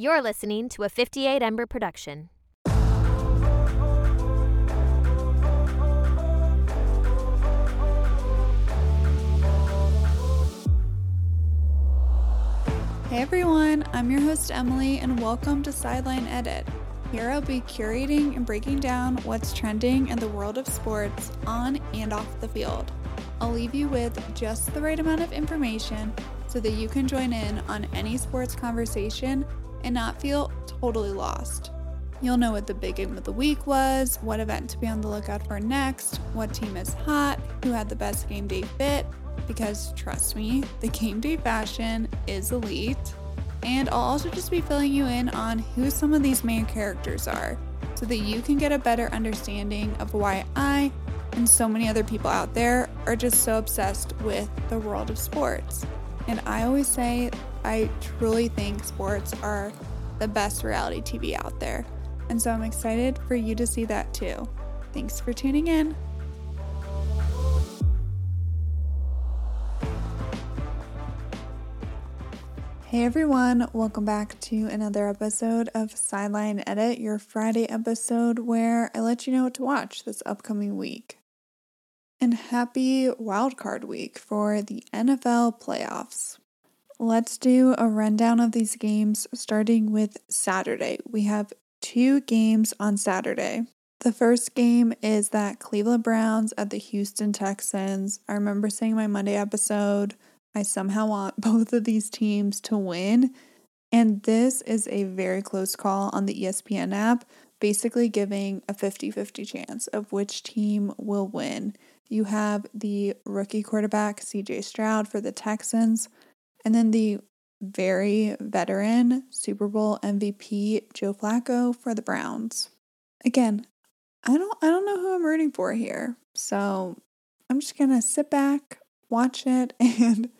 You're listening to a 58 Ember production. Hey everyone, I'm your host Emily, and welcome to Sideline Edit. Here I'll be curating and breaking down what's trending in the world of sports on and off the field. I'll leave you with just the right amount of information so that you can join in on any sports conversation and not feel totally lost. You'll know what the big game of the week was, what event to be on the lookout for next, what team is hot, who had the best game day fit, because trust me, the game day fashion is elite. And I'll also just be filling you in on who some of these main characters are so that you can get a better understanding of why I and so many other people out there are just so obsessed with the world of sports. And I always say, I truly think sports are the best reality TV out there. And so I'm excited for you to see that too. Thanks for tuning in. Hey everyone, welcome back to another episode of Sideline Edit, your Friday episode where I let you know what to watch this upcoming week. And happy wildcard week for the NFL playoffs. Let's do a rundown of these games starting with Saturday. We have two games on Saturday. The first game is that Cleveland Browns at the Houston Texans. I remember saying my Monday episode I somehow want both of these teams to win. And this is a very close call on the ESPN app, basically giving a 50 50 chance of which team will win. You have the rookie quarterback, CJ Stroud, for the Texans, and then the very veteran Super Bowl MVP, Joe Flacco, for the Browns. Again, I don't I don't know who I'm rooting for here. So I'm just gonna sit back, watch it, and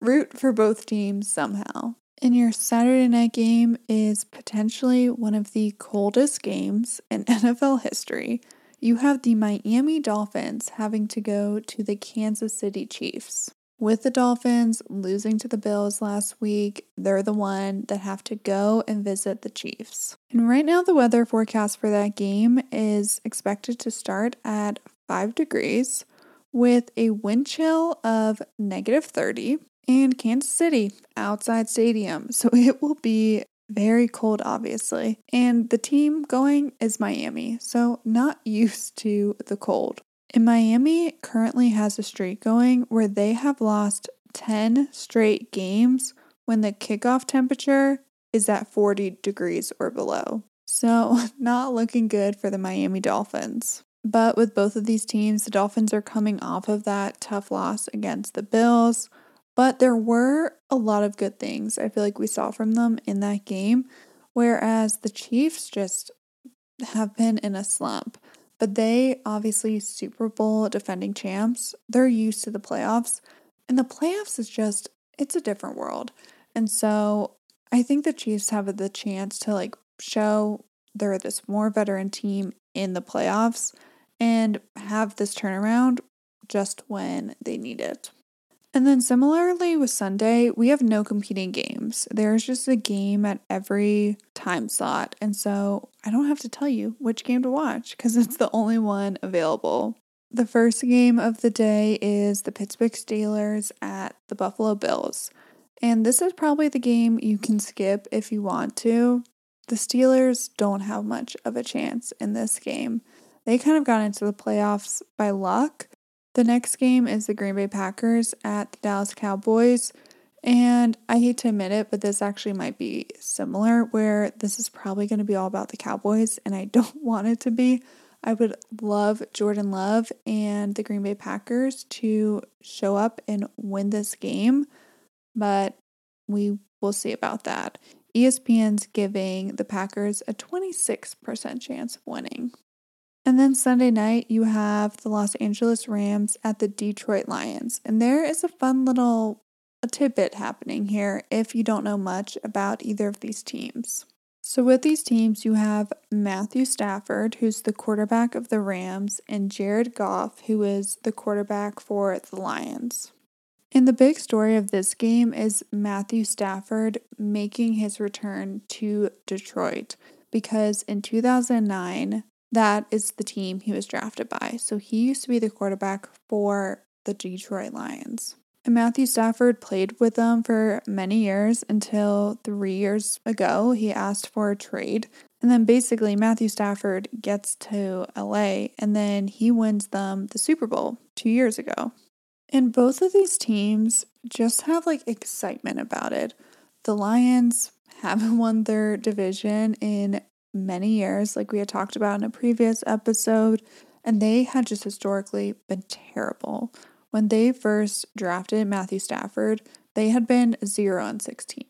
root for both teams somehow. And your Saturday night game is potentially one of the coldest games in NFL history. You have the Miami Dolphins having to go to the Kansas City Chiefs. With the Dolphins losing to the Bills last week, they're the one that have to go and visit the Chiefs. And right now, the weather forecast for that game is expected to start at 5 degrees with a wind chill of negative 30 in Kansas City outside stadium. So it will be very cold, obviously. And the team going is Miami, so not used to the cold. And Miami currently has a streak going where they have lost 10 straight games when the kickoff temperature is at 40 degrees or below. So, not looking good for the Miami Dolphins. But with both of these teams, the Dolphins are coming off of that tough loss against the Bills. But there were a lot of good things I feel like we saw from them in that game, whereas the Chiefs just have been in a slump. But they obviously Super Bowl defending champs. They're used to the playoffs. And the playoffs is just it's a different world. And so I think the Chiefs have the chance to like show they're this more veteran team in the playoffs and have this turnaround just when they need it. And then similarly with Sunday, we have no competing games. There's just a game at every time slot. And so I don't have to tell you which game to watch because it's the only one available. The first game of the day is the Pittsburgh Steelers at the Buffalo Bills. And this is probably the game you can skip if you want to. The Steelers don't have much of a chance in this game. They kind of got into the playoffs by luck, the next game is the Green Bay Packers at the Dallas Cowboys. And I hate to admit it, but this actually might be similar, where this is probably going to be all about the Cowboys, and I don't want it to be. I would love Jordan Love and the Green Bay Packers to show up and win this game, but we will see about that. ESPN's giving the Packers a 26% chance of winning. And then Sunday night, you have the Los Angeles Rams at the Detroit Lions. And there is a fun little a tidbit happening here if you don't know much about either of these teams. So, with these teams, you have Matthew Stafford, who's the quarterback of the Rams, and Jared Goff, who is the quarterback for the Lions. And the big story of this game is Matthew Stafford making his return to Detroit because in 2009, that is the team he was drafted by. So he used to be the quarterback for the Detroit Lions. And Matthew Stafford played with them for many years until three years ago he asked for a trade. And then basically, Matthew Stafford gets to LA and then he wins them the Super Bowl two years ago. And both of these teams just have like excitement about it. The Lions haven't won their division in many years, like we had talked about in a previous episode, and they had just historically been terrible. When they first drafted Matthew Stafford, they had been 0 and 16.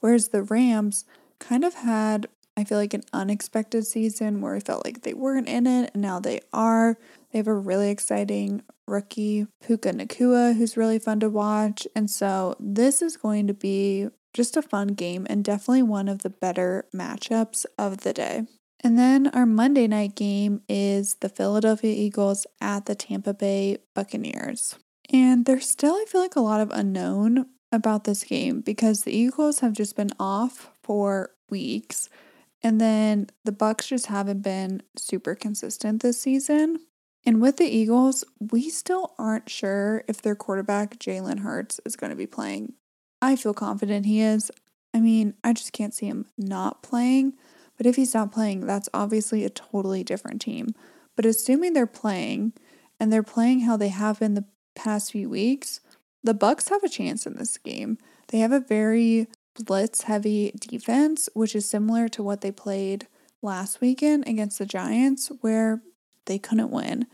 Whereas the Rams kind of had, I feel like, an unexpected season where I felt like they weren't in it, and now they are. They have a really exciting rookie, Puka Nacua, who's really fun to watch. And so this is going to be just a fun game and definitely one of the better matchups of the day. And then our Monday night game is the Philadelphia Eagles at the Tampa Bay Buccaneers. And there's still, I feel like, a lot of unknown about this game because the Eagles have just been off for weeks. And then the Bucs just haven't been super consistent this season. And with the Eagles, we still aren't sure if their quarterback, Jalen Hurts, is going to be playing. I feel confident he is. I mean, I just can't see him not playing. But if he's not playing, that's obviously a totally different team. But assuming they're playing and they're playing how they have been the past few weeks, the Bucs have a chance in this game. They have a very blitz heavy defense, which is similar to what they played last weekend against the Giants, where they couldn't win.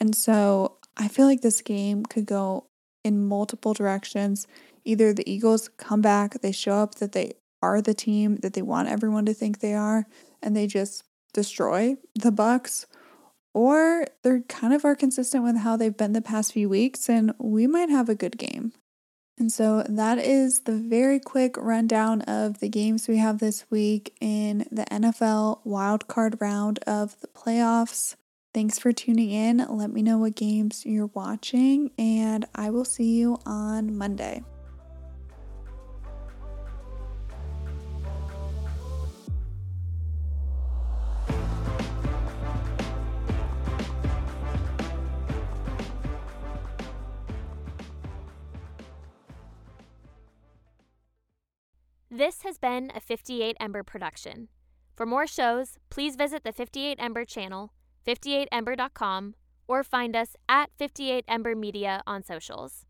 And so I feel like this game could go in multiple directions. Either the Eagles come back, they show up that they are the team that they want everyone to think they are, and they just destroy the Bucs, or they're kind of are consistent with how they've been the past few weeks, and we might have a good game. And so that is the very quick rundown of the games we have this week in the NFL wildcard round of the playoffs. Thanks for tuning in. Let me know what games you're watching, and I will see you on Monday. This has been a 58 Ember production. For more shows, please visit the 58 Ember channel 58ember.com, or find us at 58ember media on socials.